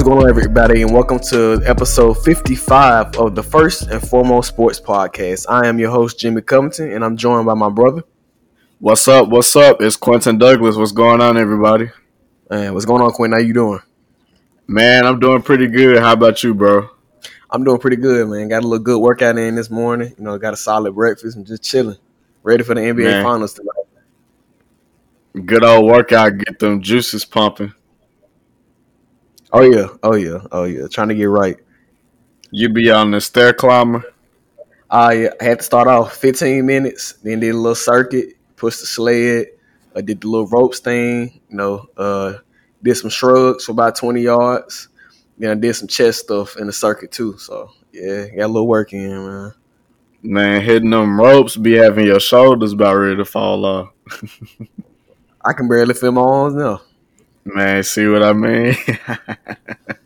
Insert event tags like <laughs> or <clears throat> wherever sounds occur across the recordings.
What's going on, everybody, and welcome to episode 55 of the First and Foremost Sports Podcast. I am your host, Jimmy Covington, and I'm joined by my brother. What's up? What's up? It's Quentin Douglas. What's going on, everybody? Man, what's going on, Quentin? How you doing? Man, I'm doing pretty good. How about you, bro? I'm doing pretty good, man. Got a little good workout in this morning. You know, got a solid breakfast and just chilling, ready for the NBA man. Finals tonight. Good old workout, get them juices pumping. Oh yeah, oh yeah, oh yeah. Trying to get right. You be on the stair climber. I had to start off 15 minutes, then did a little circuit, pushed the sled, I did the little ropes thing, you know, uh, did some shrugs for about 20 yards. Then I did some chest stuff in the circuit too. So yeah, got a little work in, man. Man, hitting them ropes be having your shoulders about ready to fall off. <laughs> I can barely feel my arms now. Man, see what I mean? <laughs>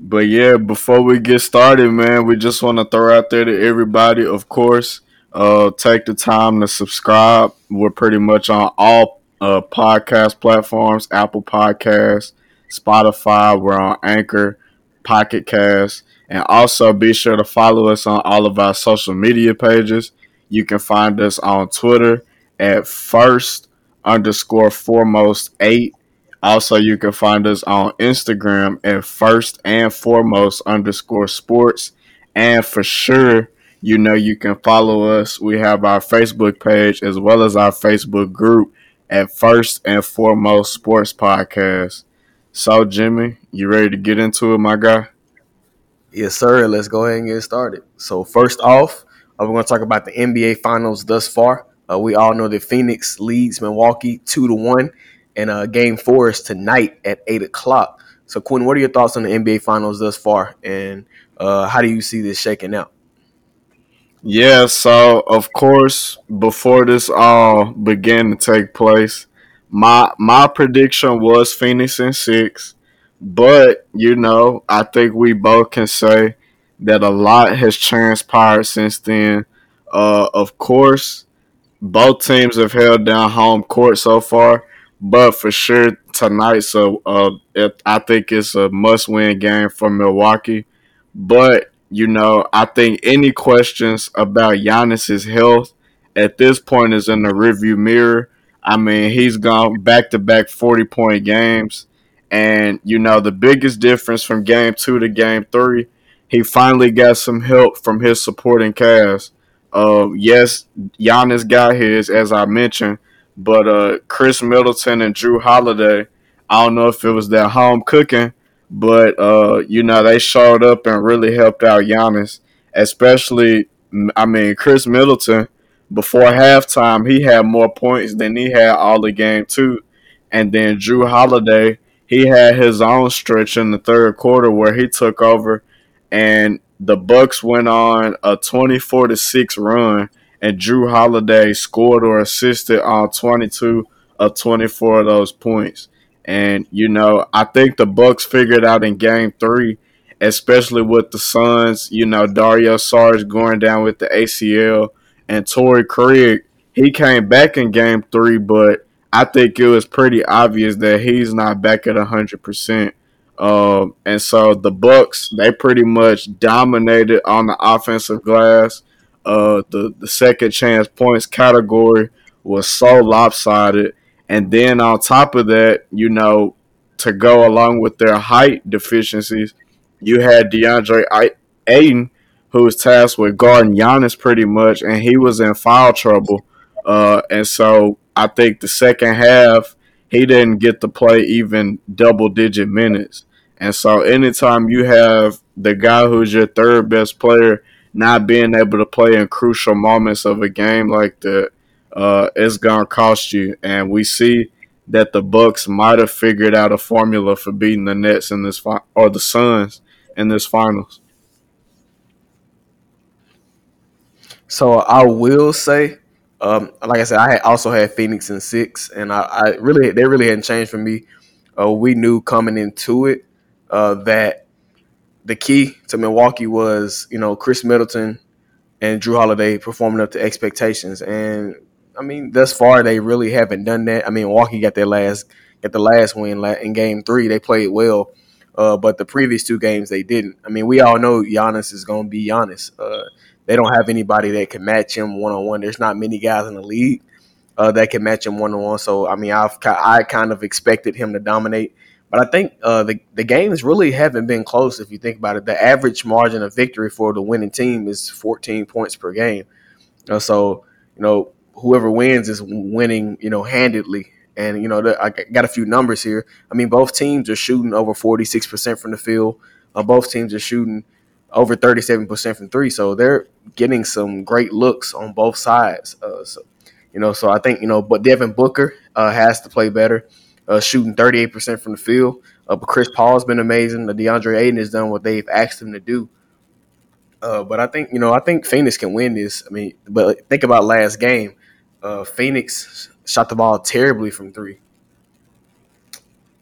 but yeah, before we get started, man, we just want to throw out there to everybody, of course, uh, take the time to subscribe. We're pretty much on all uh, podcast platforms Apple Podcasts, Spotify, we're on Anchor, Pocket Cast, and also be sure to follow us on all of our social media pages. You can find us on Twitter at first underscore foremost eight. Also, you can find us on Instagram at first and foremost underscore sports. And for sure, you know you can follow us. We have our Facebook page as well as our Facebook group at first and foremost sports podcast. So, Jimmy, you ready to get into it, my guy? Yes, sir. Let's go ahead and get started. So, first off, we're going to talk about the NBA Finals thus far. Uh, we all know that Phoenix leads Milwaukee two to one, and uh, Game Four is tonight at eight o'clock. So, Quinn, what are your thoughts on the NBA Finals thus far, and uh, how do you see this shaking out? Yeah, so of course, before this all began to take place, my my prediction was Phoenix in six, but you know, I think we both can say that a lot has transpired since then. Uh, of course, both teams have held down home court so far, but for sure tonight, so uh, it, I think it's a must-win game for Milwaukee. But you know, I think any questions about Giannis's health at this point is in the rearview mirror. I mean, he's gone back-to-back forty-point games, and you know the biggest difference from game two to game three, he finally got some help from his supporting cast. Uh, yes, Giannis got his, as I mentioned, but uh, Khris Middleton and Jrue Holiday, I don't know if it was their home cooking, but uh, you know they showed up and really helped out Giannis, especially. I mean, Khris Middleton before halftime he had more points than he had all the game too, and then Jrue Holiday he had his own stretch in the third quarter where he took over and the Bucks went on a 24 to 6 run and Jrue Holiday scored or assisted on 22 of 24 of those points. And you know, I think the Bucks figured out in game 3 especially with the Suns, you know, Dario Saric going down with the ACL and Torrey Craig, he came back in game 3, but I think it was pretty obvious that he's not back at 100%. Um, and so the Bucks they pretty much dominated on the offensive glass. Uh, the the second chance points category was so lopsided, and then on top of that, you know, to go along with their height deficiencies, you had DeAndre Ayton, who was tasked with guarding Giannis pretty much, and he was in foul trouble. Uh, and so I think the second half he didn't get to play even double digit minutes. And so anytime you have the guy who's your third best player not being able to play in crucial moments of a game like that, uh, it's gonna cost you. And we see that the Bucks might have figured out a formula for beating the Nets in this fi- or the Suns in this finals. So I will say, um, like I said, I also had Phoenix in six, and I, I really they really hadn't changed for me. Uh, we knew coming into it uh, that the key to Milwaukee was, you know, Khris Middleton and Jrue Holiday performing up to expectations. And I mean, thus far they really haven't done that. I mean, Milwaukee got their last got the last win in Game Three. They played well, uh, but the previous two games they didn't. I mean, we all know Giannis is going to be Giannis. Uh, they don't have anybody that can match him one on one. There's not many guys in the league uh, that can match him one on one. So I mean, I've I kind of expected him to dominate. But I think uh, the the games really haven't been close. If you think about it, the average margin of victory for the winning team is 14 points per game. Uh, so you know, whoever wins is winning, you know, handedly. And you know, the, I got a few numbers here. I mean, both teams are shooting over 46 percent from the field. Uh, both teams are shooting over 37 percent from three. So they're getting some great looks on both sides. Uh, so you know, so I think you know, but Devin Booker uh, has to play better uh, shooting 38% from the field. Uh, but Chris Paul's been amazing. The DeAndre Ayton has done what they've asked him to do. Uh, but I think you know I think Phoenix can win this. I mean, but think about last game. Uh, Phoenix shot the ball terribly from three.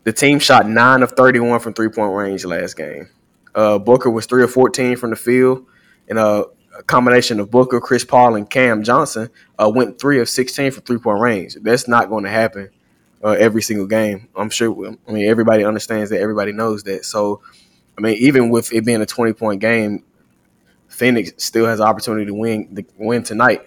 The team shot nine of thirty-one from three-point range last game. Uh, Booker was three of fourteen from the field, and uh, a combination of Booker, Chris Paul, and Cam Johnson uh, went three of sixteen from three-point range. That's not going to happen uh, every single game. I'm sure. I mean, everybody understands that. Everybody knows that. So, I mean, even with it being a 20 point game, Phoenix still has opportunity to win the win tonight.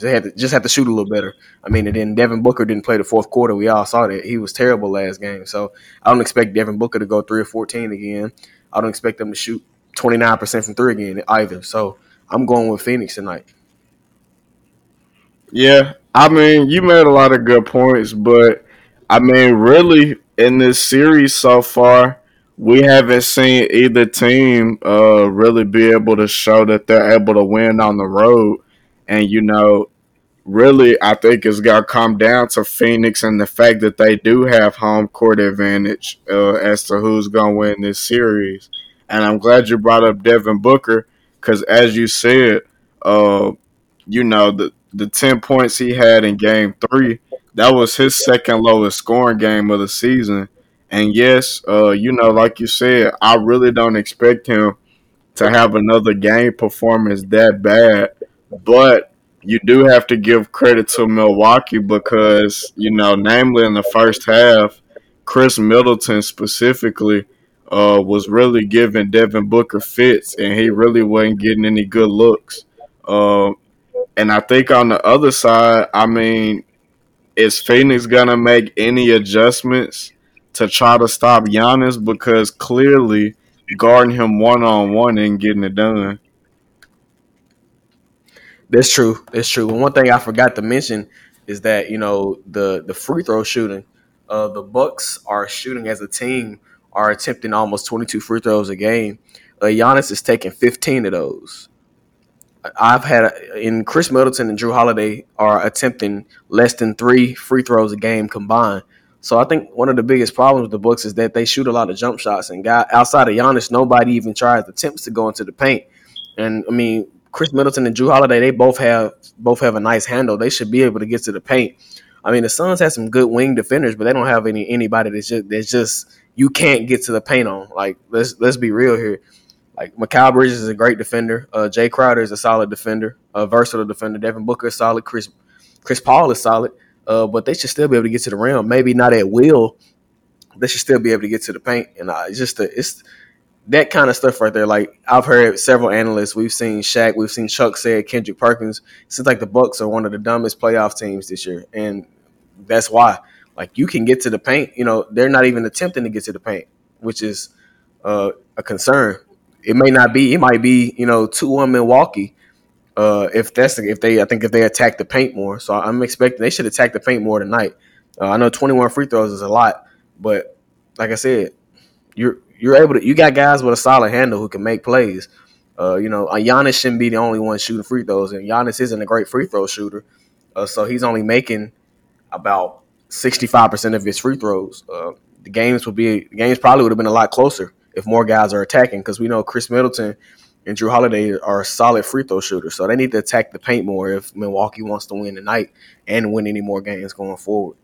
They had to, just have to shoot a little better. I mean, and then Devin Booker didn't play the fourth quarter. We all saw that he was terrible last game. So I don't expect Devin Booker to go three or 14 again. I don't expect them to shoot 29 percent from three again either. So I'm going with Phoenix tonight. Yeah, I mean, you made a lot of good points, but I mean, really, in this series so far, we haven't seen either team uh, really be able to show that they're able to win on the road. And, you know, really, I think it's got to come down to Phoenix and the fact that they do have home court advantage uh, as to who's going to win this series. And I'm glad you brought up Devin Booker because, as you said, uh, you know, the, the 10 points he had in game three that was his second lowest scoring game of the season. And yes, uh, you know, like you said, I really don't expect him to have another game performance that bad. But you do have to give credit to Milwaukee because, you know, namely in the first half, Khris Middleton specifically uh, was really giving Devin Booker fits, and he really wasn't getting any good looks. Uh, and I think on the other side, I mean, is Phoenix gonna make any adjustments to try to stop Giannis? Because clearly, guarding him one on one and getting it done. That's true. That's true. And one thing I forgot to mention is that you know the the free throw shooting. Uh, the Bucks are shooting as a team are attempting almost 22 free throws a game. Uh, Giannis is taking 15 of those. I've had in Khris Middleton and Jrue Holiday are attempting less than three free throws a game combined. So I think one of the biggest problems with the Bucks is that they shoot a lot of jump shots, and guy outside of Giannis, nobody even tries attempts to go into the paint. And I mean, Khris Middleton and Jrue Holiday, they both have both have a nice handle. They should be able to get to the paint. I mean, the Suns have some good wing defenders, but they don't have any anybody that's just that's just you can't get to the paint on. Like let's let's be real here. Like Mikal Bridges is a great defender. Uh, Jae Crowder is a solid defender, a versatile defender. Devin Booker is solid. Chris Chris Paul is solid. Uh, but they should still be able to get to the rim. Maybe not at will. They should still be able to get to the paint. And uh, it's just a, it's that kind of stuff right there. Like I've heard several analysts. We've seen Shaq. We've seen Chuck say Kendrick Perkins. It seems like the Bucks are one of the dumbest playoff teams this year, and that's why. Like you can get to the paint. You know they're not even attempting to get to the paint, which is uh, a concern it may not be. It might be you know two one Milwaukee. Uh, if that's if they I think if they attack the paint more, so I'm expecting they should attack the paint more tonight. Uh, I know 21 free throws is a lot, but like I said, you're you're able to you got guys with a solid handle who can make plays. Uh, you know, uh, Giannis shouldn't be the only one shooting free throws, and Giannis isn't a great free throw shooter, uh, so he's only making about 65 percent of his free throws. Uh, the games would be the games probably would have been a lot closer if more guys are attacking because we know Khris Middleton and Jrue Holiday are solid free throw shooters. So they need to attack the paint more if Milwaukee wants to win tonight and win any more games going forward.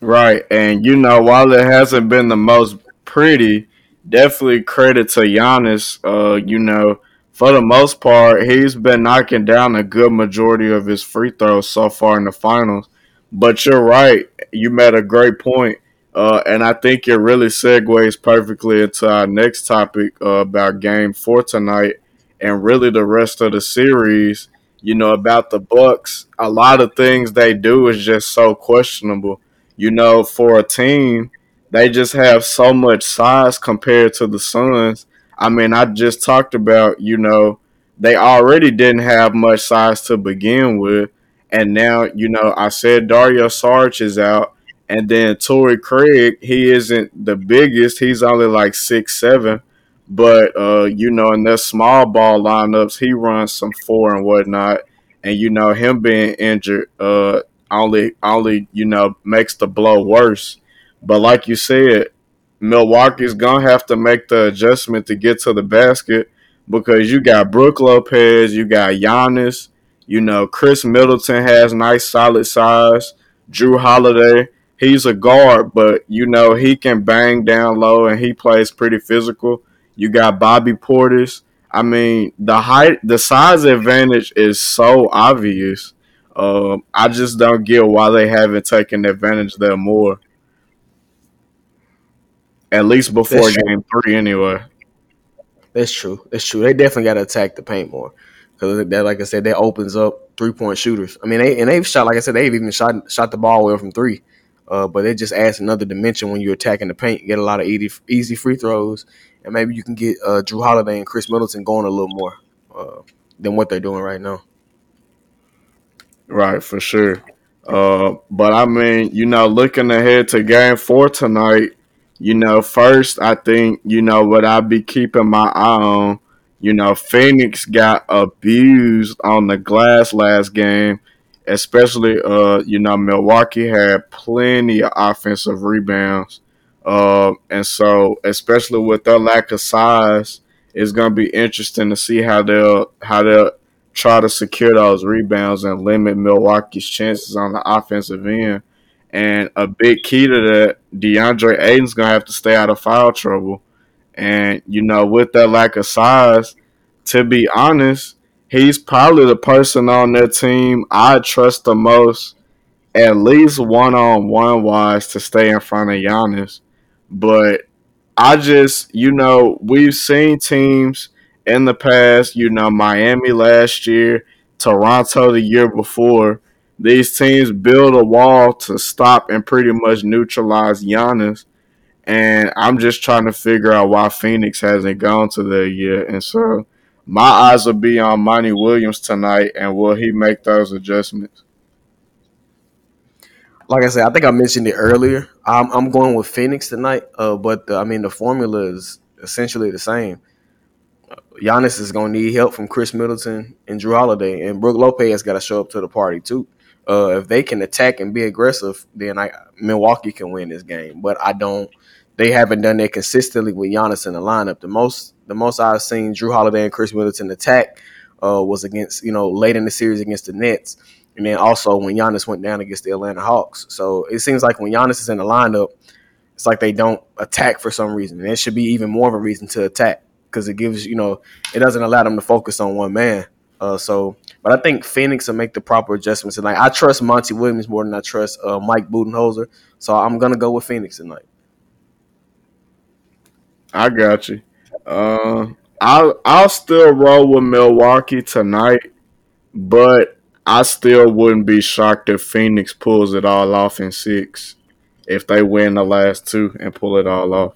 Right. And, you know, while it hasn't been the most pretty, definitely credit to Giannis. Uh, you know, for the most part, he's been knocking down a good majority of his free throws so far in the finals. But you're right. You made a great point Uh, and I think it really segues perfectly into our next topic uh, about game four tonight and really the rest of the series. You know, about the Bucks, a lot of things they do is just so questionable. You know, for a team, they just have so much size compared to the Suns. I mean, I just talked about, you know, they already didn't have much size to begin with. And now, you know, I said Dario Saric is out. And then Torrey Craig, he isn't the biggest. He's only like six seven. But uh, you know, in their small ball lineups, he runs some four and whatnot. And you know, him being injured uh only only, you know, makes the blow worse. But like you said, Milwaukee's gonna have to make the adjustment to get to the basket because you got Brook Lopez, you got Giannis, you know, Khris Middleton has nice solid size. Jrue Holiday, he's a guard, but you know, he can bang down low and he plays pretty physical. You got Bobby Portis. I mean, the height, the size advantage is so obvious. Um, I just don't get why they haven't taken advantage there more. At least before game three, anyway. That's true. That's true. They definitely got to attack the paint more because that, like I said, that opens up three point shooters. I mean, they and they've shot, like I said, they've even shot shot the ball well from three. Uh, but it just adds another dimension when you're attacking the paint. Get a lot of easy, easy free throws, and maybe you can get uh, Jrue Holiday and Khris Middleton going a little more uh, than what they're doing right now. Right, for sure. Uh, but I mean, you know, looking ahead to Game Four tonight, you know, first I think you know what I'll be keeping my eye on. You know, Phoenix got abused on the glass last game, especially uh, you know, Milwaukee had plenty of offensive rebounds. Uh, and so especially with their lack of size, it's gonna be interesting to see how they'll how they'll try to secure those rebounds and limit Milwaukee's chances on the offensive end. And a big key to that, DeAndre Ayton's gonna have to stay out of foul trouble. And you know, with that lack of size, to be honest, he's probably the person on that team I trust the most, at least one on one wise, to stay in front of Giannis. But I just, you know, we've seen teams in the past, you know, Miami last year, Toronto the year before, these teams build a wall to stop and pretty much neutralize Giannis. And I'm just trying to figure out why Phoenix hasn't gone to there yet. And so my eyes will be on Monty Williams tonight, and will he make those adjustments? Like I said, I think I mentioned it earlier. I'm, I'm going with Phoenix tonight, uh, but the, I mean the formula is essentially the same. Giannis is going to need help from Khris Middleton and Jrue Holiday, and Brook Lopez got to show up to the party too. Uh, if they can attack and be aggressive, then I, Milwaukee can win this game. But I don't. They haven't done that consistently with Giannis in the lineup. The most, the most I've seen Jrue Holiday and Khris Middleton attack uh, was against, you know, late in the series against the Nets, and then also when Giannis went down against the Atlanta Hawks. So it seems like when Giannis is in the lineup, it's like they don't attack for some reason. And it should be even more of a reason to attack because it gives, you know, it doesn't allow them to focus on one man. Uh, so, but I think Phoenix will make the proper adjustments. And like, I trust Monty Williams more than I trust uh, Mike Budenholzer. So I'm gonna go with Phoenix tonight. I got you. Uh, I'll I'll still roll with Milwaukee tonight, but I still wouldn't be shocked if Phoenix pulls it all off in six if they win the last two and pull it all off.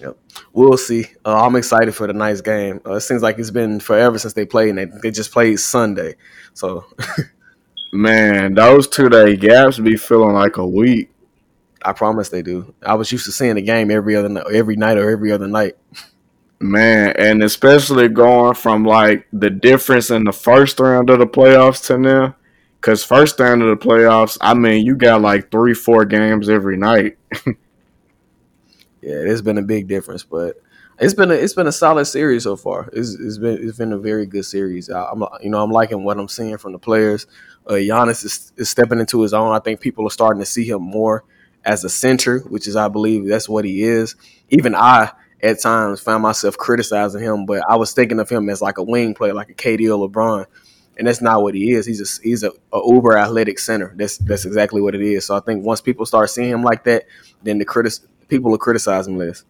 Yep. We'll see. Uh, I'm excited for the nice game. Uh, it seems like it's been forever since they played, and they, they just played Sunday. So, <laughs> man, those two day gaps be feeling like a week. I promise they do. I was used to seeing the game every other every night or every other night. Man, and especially going from like the difference in the first round of the playoffs to now, because first round of the playoffs, I mean, you got like three, four games every night. <laughs> yeah, it's been a big difference, but it's been a, it's been a solid series so far. It's, it's been it's been a very good series. I, am you know I'm liking what I'm seeing from the players. Uh, Giannis is, is stepping into his own. I think people are starting to see him more as a center, which is I believe that's what he is. Even I at times found myself criticizing him, but I was thinking of him as like a wing player, like a KD or LeBron. and that's not what he is. He's a, he's a, a, uber athletic center. That's that's exactly what it is. So I think once people start seeing him like that, then the critic people will criticize him less.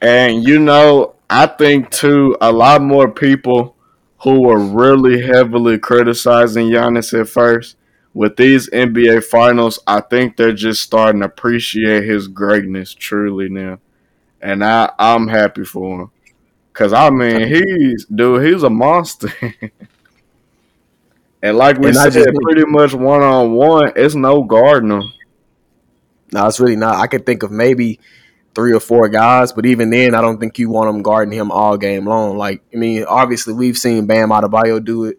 And you know, I think too, a lot more people who were really heavily criticizing Giannis at first with these NBA finals, I think they're just starting to appreciate his greatness truly now. And I, I'm happy for him. Cause I mean he's dude, he's a monster. <laughs> and like we and said, pretty much one on one, it's no guarding him. No, it's really not. I could think of maybe three or four guys, but even then, I don't think you want them guarding him all game long. Like, I mean, obviously, we've seen Bam Adebayo do it.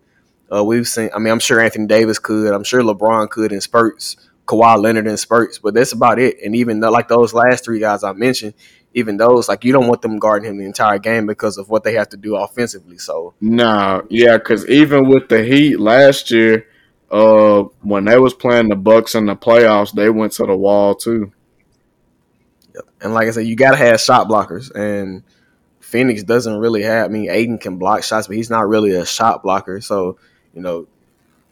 Uh, we've seen. I mean, I'm sure Anthony Davis could. I'm sure LeBron could in spurts. Kawhi Leonard in spurts, but that's about it. And even though, like those last three guys I mentioned, even those like you don't want them guarding him the entire game because of what they have to do offensively. So no, yeah, because even with the Heat last year, uh, when they was playing the Bucks in the playoffs, they went to the wall too. Yep. And like I said, you got to have shot blockers, and Phoenix doesn't really have. I mean, Ayton can block shots, but he's not really a shot blocker. So you know,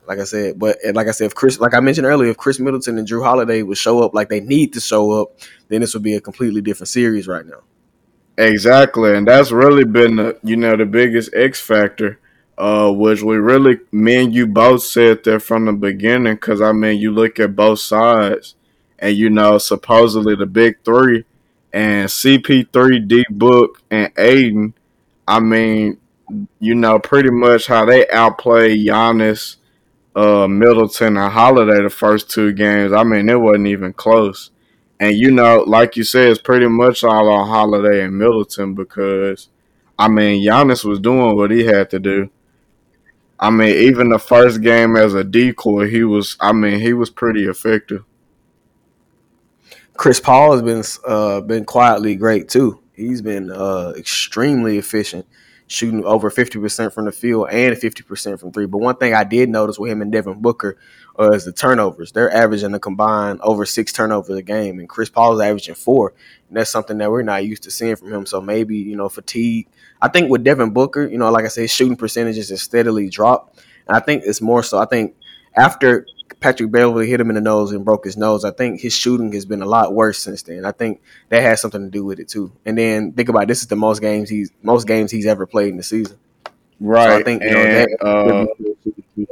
like I said, but like I said, if Chris, like I mentioned earlier, if Khris Middleton and Jrue Holiday would show up like they need to show up, then this would be a completely different series right now. Exactly, and that's really been the you know the biggest X factor uh, which we really, me and you both said that from the beginning. Because I mean, you look at both sides, and you know, supposedly the big three, and CP3, D Book, and Ayton. I mean, you know, pretty much how they outplay Giannis, uh, Middleton, and Holiday the first two games. I mean, it wasn't even close. And you know, like you said, it's pretty much all on Holiday and Middleton because, I mean, Giannis was doing what he had to do. I mean, even the first game as a decoy, he was. I mean, he was pretty effective. Chris Paul has been uh, been quietly great too. He's been uh, extremely efficient, shooting over fifty percent from the field and fifty percent from three. But one thing I did notice with him and Devin Booker was the turnovers. They're averaging a combined over six turnovers a game, and Chris Paul is averaging four. And that's something that we're not used to seeing from him. So maybe you know fatigue I think with Devin Booker, you know, like I said, shooting percentages has steadily dropped. And I think it's more so. I think after Patrick Beverley hit him in the nose and broke his nose, I think his shooting has been a lot worse since then. I think that has something to do with it too. And then think about it, this is the most games he's most games he's ever played in the season. Right. So I think you know and, that, uh,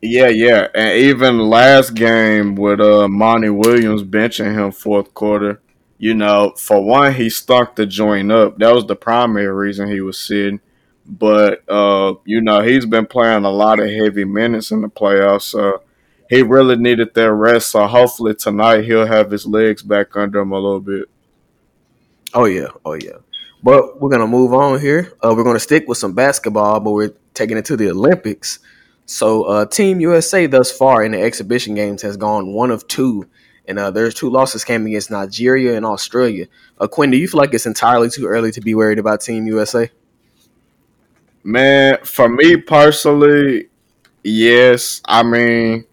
yeah, yeah, and even last game with uh Monty Williams benching him fourth quarter, you know, for one, he stuck the joint up. That was the primary reason he was sitting. But uh, you know, he's been playing a lot of heavy minutes in the playoffs, so he really needed that rest. So hopefully tonight he'll have his legs back under him a little bit. Oh yeah, oh yeah. But we're gonna move on here. Uh, we're gonna stick with some basketball, but we're taking it to the Olympics. So, uh, Team USA thus far in the exhibition games has gone one of two and uh, there's two losses came against Nigeria and Australia. Uh, Quinn, do you feel like it's entirely too early to be worried about Team USA? Man, for me personally, yes. I mean,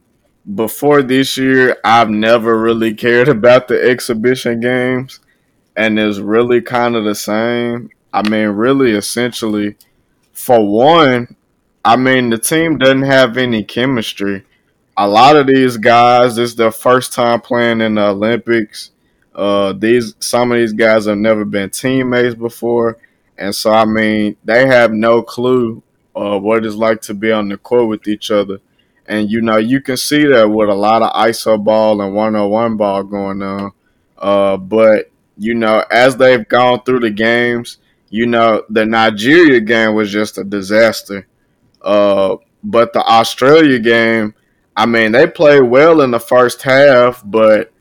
before this year, I've never really cared <laughs> about the exhibition games, and it's really kind of the same. I mean, really, essentially, for one, I mean, the team doesn't have any chemistry a lot of these guys, this is their first time playing in the Olympics. Uh, these some of these guys have never been teammates before, and so I mean they have no clue uh, what it's like to be on the court with each other. And you know you can see that with a lot of iso ball and one on one ball going on. Uh, but you know as they've gone through the games, you know the Nigeria game was just a disaster. Uh, but the Australia game I mean, they played well in the first half, but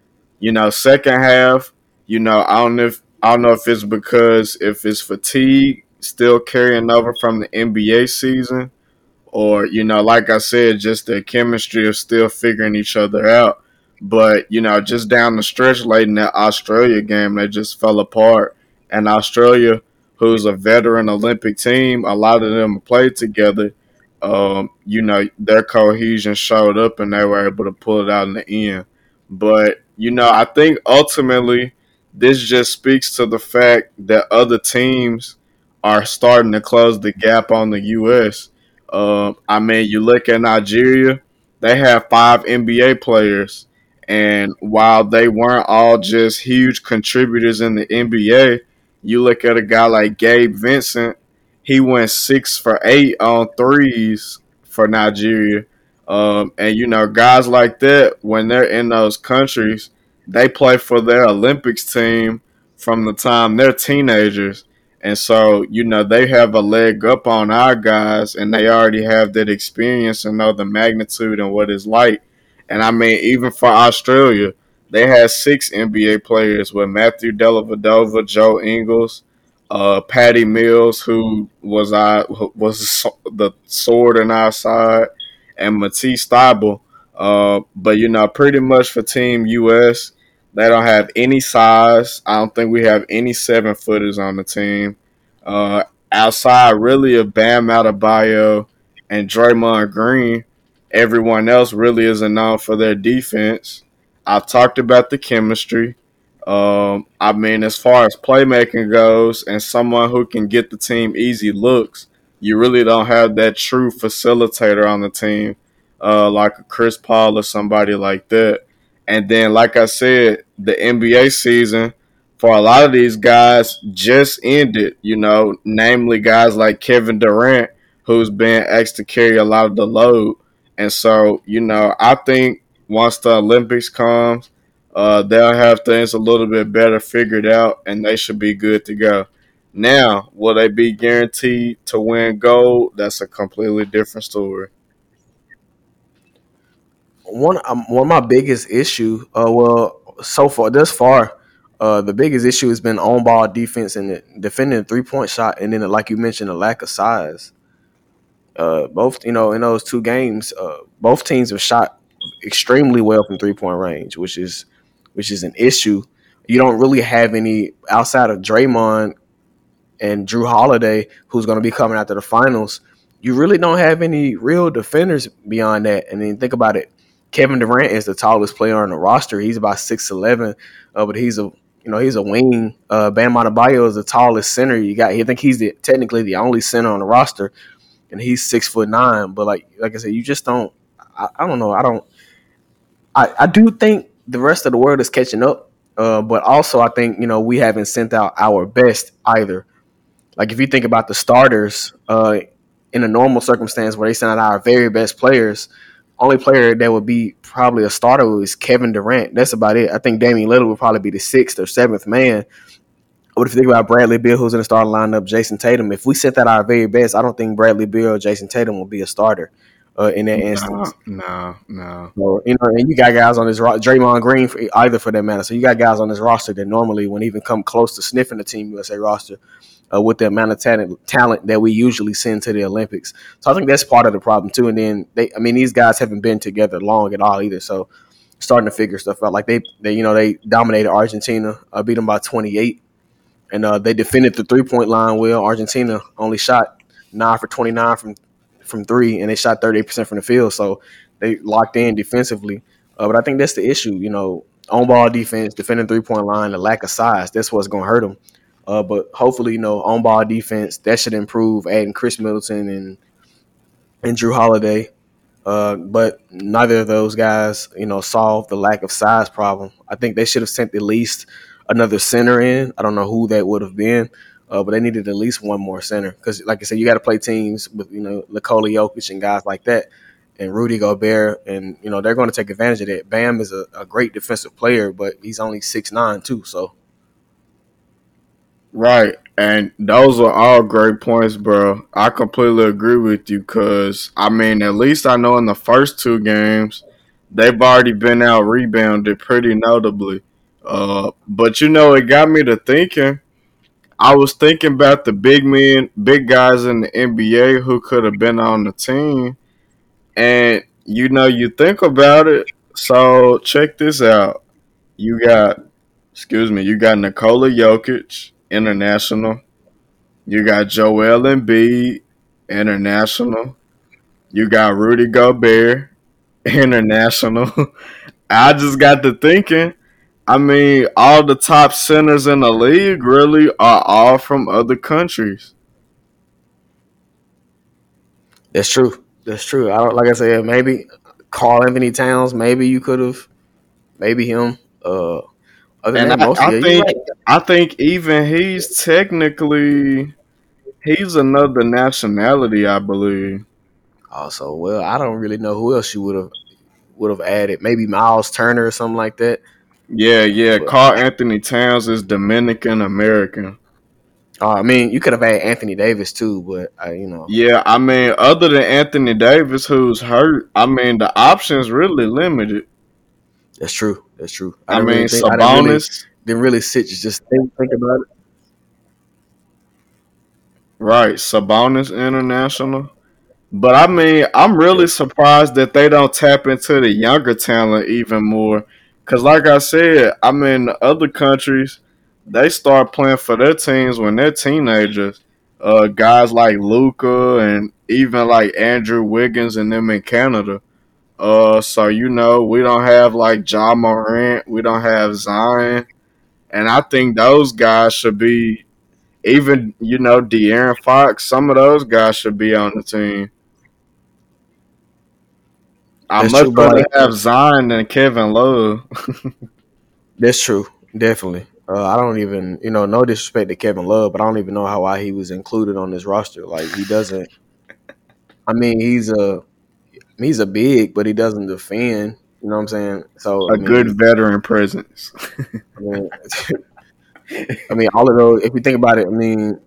you know, second half, you know, I don't know if I don't know if it's because if it's fatigue still carrying over from the NBA season, or you know, like I said, just the chemistry of still figuring each other out. But you know, just down the stretch late in that Australia game, they just fell apart. And Australia, who's a veteran Olympic team, a lot of them played together um, you know, their cohesion showed up and they were able to pull it out in the end. But, you know, I think ultimately this just speaks to the fact that other teams are starting to close the gap on the U.S. Uh, I mean, you look at Nigeria, they have five NBA players. And while they weren't all just huge contributors in the NBA, you look at a guy like Gabe Vincent, he went six for eight on threes for Nigeria. Um, and you know, guys like that, when they're in those countries, they play for their Olympics team from the time they're teenagers. And so, you know, they have a leg up on our guys and they already have that experience and know the magnitude and what it's like. And I mean, even for Australia, they had six NBA players with Matthew Dellavedova, Joe Ingles, uh, Patty Mills, who was our was the sword in our side, and Matisse Thybulle. Uh, but you know, pretty much for Team US, they don't have any size. I don't think we have any seven footers on the team. Uh, outside, really, of Bam Adebayo and Draymond Green, everyone else really isn't known for their defense. I've talked about the chemistry. Um, I mean, as far as playmaking goes, and someone who can get the team easy looks, you really don't have that true facilitator on the team, uh, like Chris Paul or somebody like that. And then, like I said, the NBA season for a lot of these guys just ended, you know, namely guys like Kevin Durant, who's been asked to carry a lot of the load. And so, you know, I think once the Olympics comes, uh, they'll have things a little bit better figured out and they should be good to go. Now, will they be guaranteed to win gold? That's a completely different story one um, one of my biggest issue, uh, well, so far thus far, uh, the biggest issue has been on ball defense and defending three point shot, and then like you mentioned, the lack of size. Uh, both you know in those two games, uh, both teams have shot extremely well from three point range, which is which is an issue. You don't really have any outside of Draymond and Jrue Holiday, who's going to be coming after the finals. You really don't have any real defenders beyond that. And then think about it Kevin Durant is the tallest player on the roster. He's about six eleven, uh, but he's a you know he's a wing. Uh, Bam Adebayo is the tallest center you got. I think he's the, technically the only center on the roster, and he's six foot nine. But like like I said, you just don't. I, I don't know. I don't. I, I do think the rest of the world is catching up, uh, but also I think you know we haven't sent out our best either. Like if you think about the starters, uh, in a normal circumstance where they send out our very best players, only player that would be probably a starter is Kevin Durant. That's about it. I think Damian Lillard would probably be the sixth or seventh man. But if you think about Bradley Beal, who's in the starting lineup, Jayson Tatum, if we set that our very best, I don't think Bradley Beal or Jayson Tatum will be a starter uh, in that instance. No, no. So, you know, and you got guys on this ro- Draymond Green, for, either for that matter. So you got guys on this roster that normally wouldn't even come close to sniffing the Team USA roster uh, with the amount of talent, talent that we usually send to the Olympics. So I think that's part of the problem too. And then they, I mean, these guys haven't been together long at all either. So starting to figure stuff out. Like they, they you know, they dominated Argentina, uh, beat them by 28, and uh, they defended the three point line well. Argentina only shot nine for 29 from from three, and they shot 38 percent from the field. So they locked in defensively. Uh, but I think that's the issue. You know, on ball defense, defending three point line, the lack of size. That's what's going to hurt them. Uh, but hopefully, you know, on ball defense that should improve. Adding Khris Middleton and and Jrue Holiday, uh, but neither of those guys, you know, solved the lack of size problem. I think they should have sent at least another center in. I don't know who that would have been, uh, but they needed at least one more center because, like I said, you got to play teams with you know Nikola Jokic and guys like that, and Rudy Gobert, and you know they're going to take advantage of that. Bam is a, a great defensive player, but he's only six nine too, so Right. And those are all great points, bro. I completely agree with you because, I mean, at least I know in the first two games, they've already been out rebounded pretty notably. Uh, but, you know, it got me to thinking. I was thinking about the big men, big guys in the NBA who could have been on the team. And, you know, you think about it. So, check this out. You got, excuse me, you got Nikola Jokic international. You got Joel Embiid, international. You got Rudy Gobert, <laughs> international. <laughs> I just got to thinking. I mean, all the top centers in the league really are all from other countries. That's true. That's true. I like I said, maybe Karl-Anthony Towns, maybe you could have maybe him. Uh other and I, I think right. I think even he's technically he's another nationality, I believe. Also, well, I don't really know who else you would have would have added. Maybe Miles Turner or something like that. Yeah, yeah. Karl-Anthony Towns is Dominican American. Uh, I mean, you could have had Anthony Davis too, but uh, you know. Yeah, I mean, other than Anthony Davis, who's hurt, I mean, the options really limited. That's true. That's true. I, I mean, really think, Sabonis I didn't really, didn't really sit just think think about it. Right, Sabonis International. But I mean, I'm really surprised that they don't tap into the younger talent even more. Cause like I said, I mean, other countries they start playing for their teams when they're teenagers. Uh, guys like Luka and even like Andrew Wiggins and them in Canada. Uh, so you know we don't have like John Morant, we don't have Zion, and I think those guys should be even you know De'Aaron Fox. Some of those guys should be on the team. I much rather have Zion than Kevin Love. <laughs> That's true, definitely. Uh, I don't even, you know, no disrespect to Kevin Love, but I don't even know how why he was included on this roster. Like he doesn't. I mean, he's a he's a big, but he doesn't defend. You know what I'm saying? So a I mean, good veteran presence. <laughs> I, mean, <laughs> I mean, all of those. If you think about it, I mean,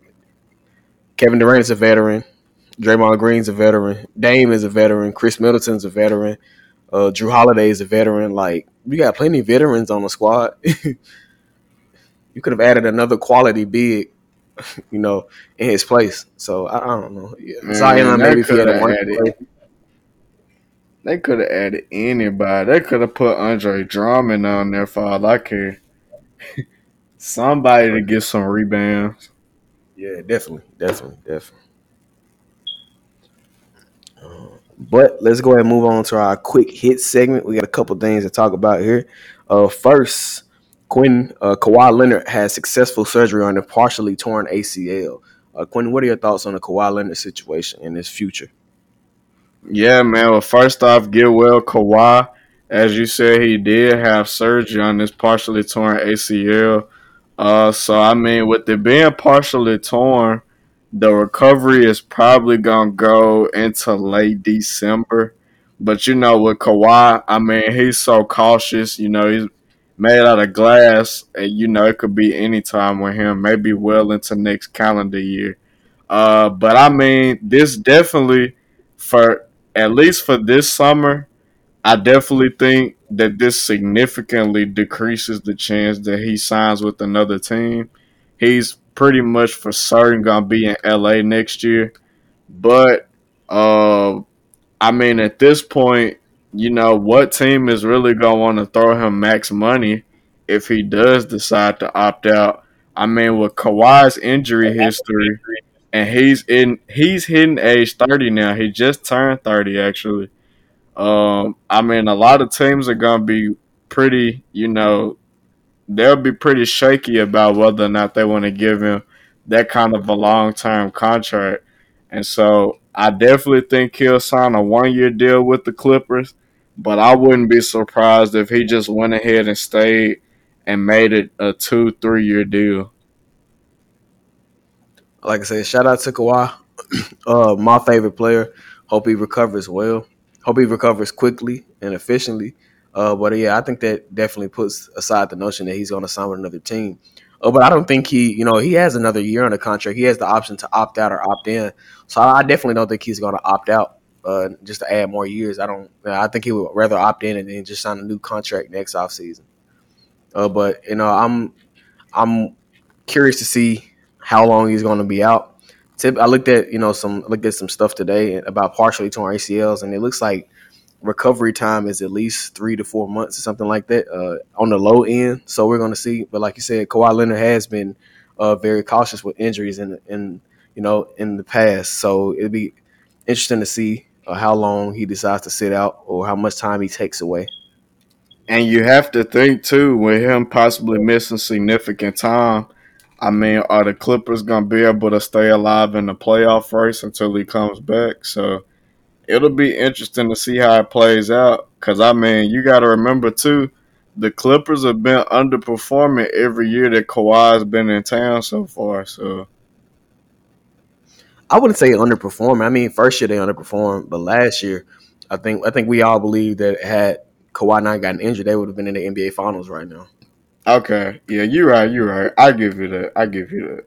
Kevin Durant's a veteran. Draymond Green's a veteran. Dame is a veteran. Khris Middleton's a veteran. Uh, Jrue Holiday is a veteran. Like we got plenty of veterans on the squad. <laughs> you could have added another quality big, you know, in his place. So I, I don't know. Yeah. Zion maybe if he had added, They could have added anybody. They could have put Andre Drummond on there for all I care. <laughs> Somebody to get some rebounds. Yeah, definitely, definitely, definitely. Uh, but let's go ahead and move on to our quick hit segment. We got a couple things to talk about here. Uh, first, Quinn uh, Kawhi Leonard has successful surgery on a partially torn ACL. Uh, Quinn, what are your thoughts on the Kawhi Leonard situation and his future? Yeah, man. Well, first off, get well, Kawhi. As you said, he did have surgery on this partially torn ACL. Uh, so I mean, with it being partially torn, the recovery is probably gonna go into late December. But you know, with Kawhi, I mean, he's so cautious. You know, he's made out of glass, and you know it could be any time with him, maybe well into next calendar year. Uh, but I mean, this definitely for at least for this summer, I definitely think that this significantly decreases the chance that he signs with another team. He's pretty much for certain gonna be in LA next year, but uh, I mean, at this point, you know, what team is really going to want to throw him max money if he does decide to opt out? I mean, with Kawhi's injury history, and he's in he's hitting age thirty now. He just turned thirty actually. Um, I mean, a lot of teams are gonna be pretty, you know, they'll be pretty shaky about whether or not they want to give him that kind of a long term contract. And so I definitely think he'll sign a one year deal with the Clippers. But I wouldn't be surprised if he just went ahead and stayed and made it a two, three year deal. Like I said, shout out to Kawhi, <clears throat> uh, my favorite player. Hope he recovers well. Hope he recovers quickly and efficiently. Uh, but yeah, I think that definitely puts aside the notion that he's going to sign with another team. Uh, but I don't think he, you know, he has another year on the contract. He has the option to opt out or opt in. So I definitely don't think he's going to opt out uh, just to add more years. I don't. I think he would rather opt in and then just sign a new contract next offseason. Uh, but you know, I'm I'm curious to see how long he's going to be out. Tip, I looked at you know some looked at some stuff today about partially torn ACLs, and it looks like recovery time is at least three to four months or something like that uh, on the low end. So we're going to see. But like you said, Kawhi Leonard has been uh, very cautious with injuries in in you know in the past. So it'd be interesting to see or how long he decides to sit out or how much time he takes away. And you have to think too, with him possibly missing significant time. I mean, are the Clippers gonna be able to stay alive in the playoff race until he comes back? So it'll be interesting to see how it plays out. Cause I mean, you got to remember too, the Clippers have been underperforming every year that Kawhi's been in town so far. So I wouldn't say underperforming. I mean, first year they underperformed, but last year, I think I think we all believe that had Kawhi not gotten injured, they would have been in the NBA Finals right now. Okay, yeah, you're right. You're right. I give you that. I give you that.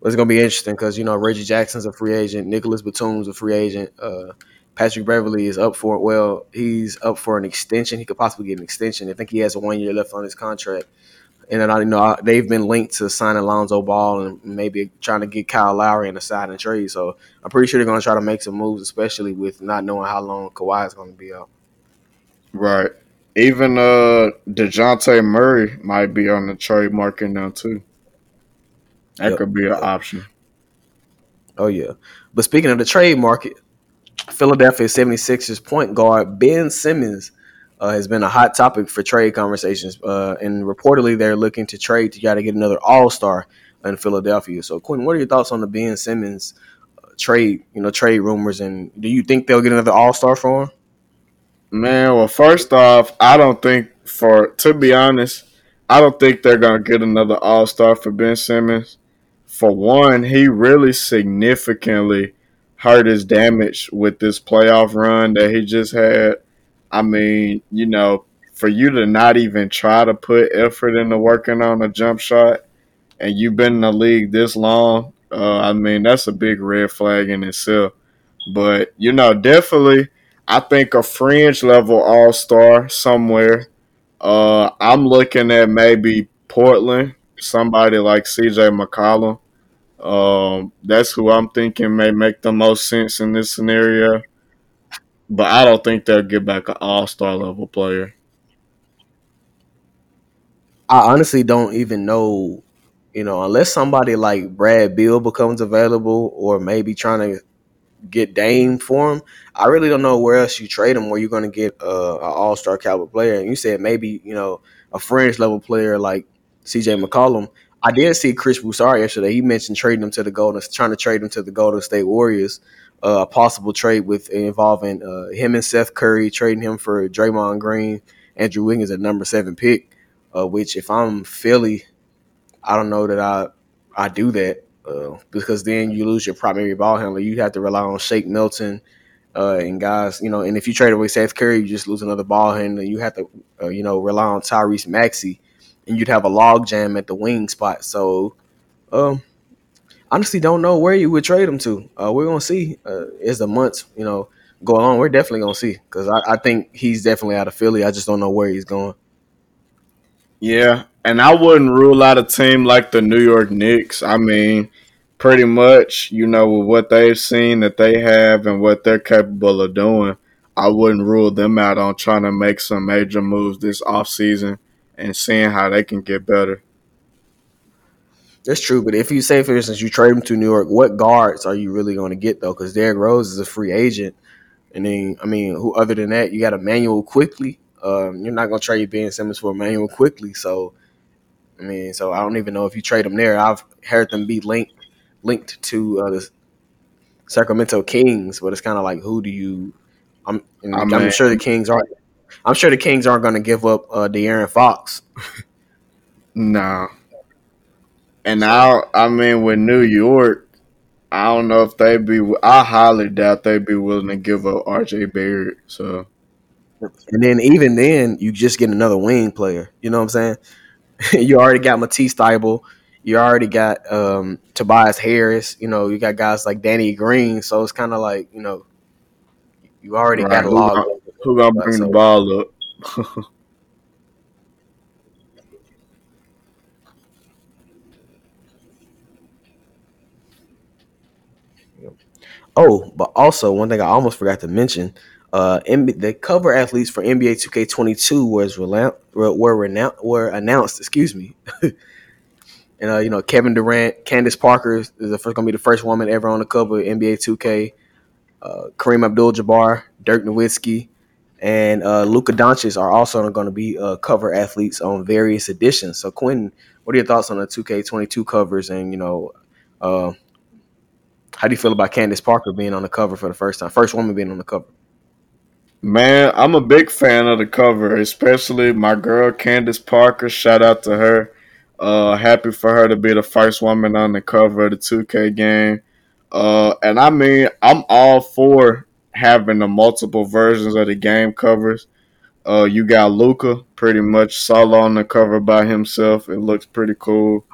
But it's gonna be interesting because you know Reggie Jackson's a free agent, Nicolas Batum's a free agent, uh, Patrick Beverley is up for it. Well, he's up for an extension. He could possibly get an extension. I think he has a one year left on his contract. And then I you know they've been linked to sign Alonzo Ball and maybe trying to get Kyle Lowry in the side and trade. So I'm pretty sure they're going to try to make some moves, especially with not knowing how long Kawhi is going to be out. Right. Even uh Dejounte Murray might be on the trade market now too. That yep. could be an option. Oh yeah. But speaking of the trade market, Philadelphia 76ers point guard Ben Simmons uh, has been a hot topic for trade conversations. Uh, and reportedly, they're looking to trade to try to get another All Star in Philadelphia. So, Quinn, what are your thoughts on the Ben Simmons uh, trade? You know, trade rumors, and do you think they'll get another All Star for him? Man, well, first off, I don't think for to be honest, I don't think they're gonna get another All Star for Ben Simmons. For one, he really significantly hurt his damage with this playoff run that he just had. I mean, you know, for you to not even try to put effort into working on a jump shot and you've been in the league this long, uh, I mean, that's a big red flag in itself. But, you know, definitely, I think a fringe level all star somewhere. Uh, I'm looking at maybe Portland, somebody like CJ McCollum. Um, that's who I'm thinking may make the most sense in this scenario. But I don't think they'll get back an all star level player. I honestly don't even know, you know, unless somebody like Brad Beal becomes available or maybe trying to get Dame for him. I really don't know where else you trade him where you're going to get a, an all star caliber player. And you said maybe, you know, a fringe level player like CJ McCollum. I did see Chris Broussard yesterday. He mentioned trading him to the Golden, trying to trade him to the Golden State Warriors. Uh, a possible trade with involving uh, him and Seth Curry, trading him for Draymond Green, Andrew Wiggins at number seven pick. Uh, which, if I'm Philly, I don't know that I I do that uh, because then you lose your primary ball handler. You have to rely on Shake Milton uh, and guys, you know. And if you trade away Seth Curry, you just lose another ball handler. You have to, uh, you know, rely on Tyrese Maxey and you'd have a log jam at the wing spot. So, um, honestly, don't know where you would trade him to. Uh, we're gonna see uh, as the months, you know, go along. We're definitely gonna see because I, I, think he's definitely out of Philly. I just don't know where he's going. Yeah, and I wouldn't rule out a team like the New York Knicks. I mean, pretty much, you know, with what they've seen that they have and what they're capable of doing. I wouldn't rule them out on trying to make some major moves this offseason and seeing how they can get better. That's true, but if you say, for instance, you trade him to New York, what guards are you really going to get though? Because Derrick Rose is a free agent, and then I mean, who other than that, you got Immanuel Quickley. Um, you're not going to trade Ben Simmons for Immanuel Quickley. so I mean, so I don't even know if you trade him there. I've heard them be linked linked to uh, the Sacramento Kings, but it's kind of like who do you? I'm, I'm, I'm sure the Kings aren't I'm sure the Kings aren't going to give up uh, De'Aaron Fox. no. And I, I mean, with New York, I don't know if they'd be. I highly doubt they'd be willing to give up R.J. Barrett. So, and then even then, you just get another wing player. You know what I'm saying? <laughs> you already got Matisse Thybulle. You already got um, Tobias Harris. You know, you got guys like Danny Green. So it's kind of like you know, you already right. got a lot. Who gonna bring the ball up? <laughs> oh, but also one thing I almost forgot to mention: uh, the cover athletes for NBA 2K22 was were renowned, were announced. Excuse me. <laughs> and uh, you know, Kevin Durant, Candace Parker is the first going to be the first woman ever on the cover of NBA 2K. Uh, Kareem Abdul-Jabbar, Dirk Nowitzki, and uh, Luka Doncic are also going to be uh, cover athletes on various editions. So, Quentin, what are your thoughts on the 2K22 covers and you know, uh, How do you feel about Candace Parker being on the cover for the first time? First woman being on the cover. Man, I'm a big fan of the cover, especially my girl Candace Parker. Shout out to her. Uh, happy for her to be the first woman on the cover of the 2K game. Uh, and I mean, I'm all for having the multiple versions of the game covers. Uh, you got Luka pretty much solo on the cover by himself. It looks pretty cool.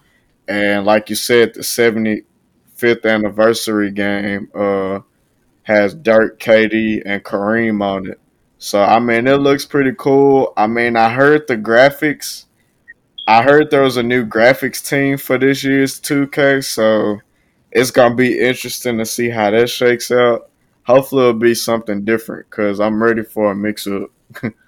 And like you said, the 75th anniversary game uh, has Dirk, KD, and Kareem on it. So I mean, it looks pretty cool. I mean, I heard the graphics. I heard there was a new graphics team for this year's 2K, so it's gonna be interesting to see how that shakes out. Hopefully, it'll be something different because I'm ready for a mix up. <laughs>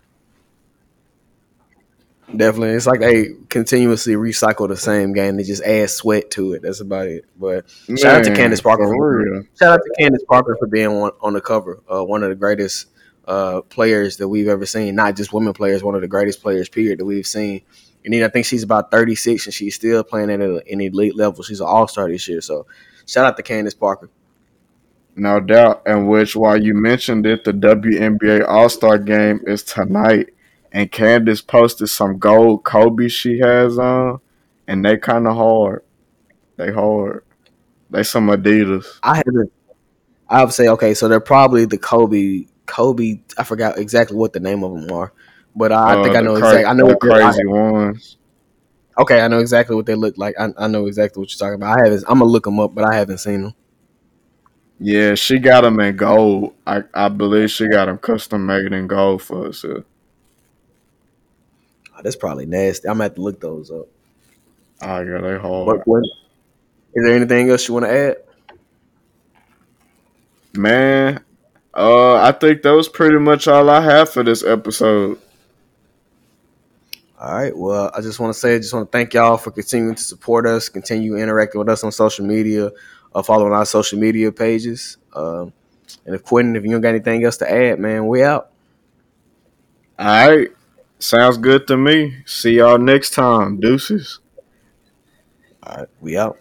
Definitely, it's like they continuously recycle the same game. They just add sweat to it. That's about it. But Man, shout out to Candace Parker. For, shout out to Candace Parker for being on, on the cover. Uh, one of the greatest uh, players that we've ever seen. Not just women players. One of the greatest players, period, that we've seen. And I think she's about 36 and she's still playing at an elite level. She's an all star this year. So shout out to Candace Parker. No doubt. And which, while you mentioned it, the WNBA All Star game is tonight. And Candace posted some gold Kobe she has on, and they kind of hard. They hard. They some Adidas. I haven't. I would say okay, so they're probably the Kobe. Kobe. I forgot exactly what the name of them are, but I, uh, think I know cra- exactly. I know the crazy ones. Okay, I know exactly what they look like. I, I know exactly what you're talking about. I haven't. I'm gonna look them up, but I haven't seen them. Yeah, she got them in gold. I, I believe she got them custom made in gold for us. That's probably nasty. I'm gonna have to look those up. Oh yeah, they hard. is there anything else you want to add? Man, uh, I think that was pretty much all I have for this episode. All right. Well, I just want to say, I just want to thank y'all for continuing to support us, continue interacting with us on social media, uh, following our social media pages. Um, and if Quentin, if you don't got anything else to add, man, we out. All right. Sounds good to me. See y'all next time. Deuces. All right. We out.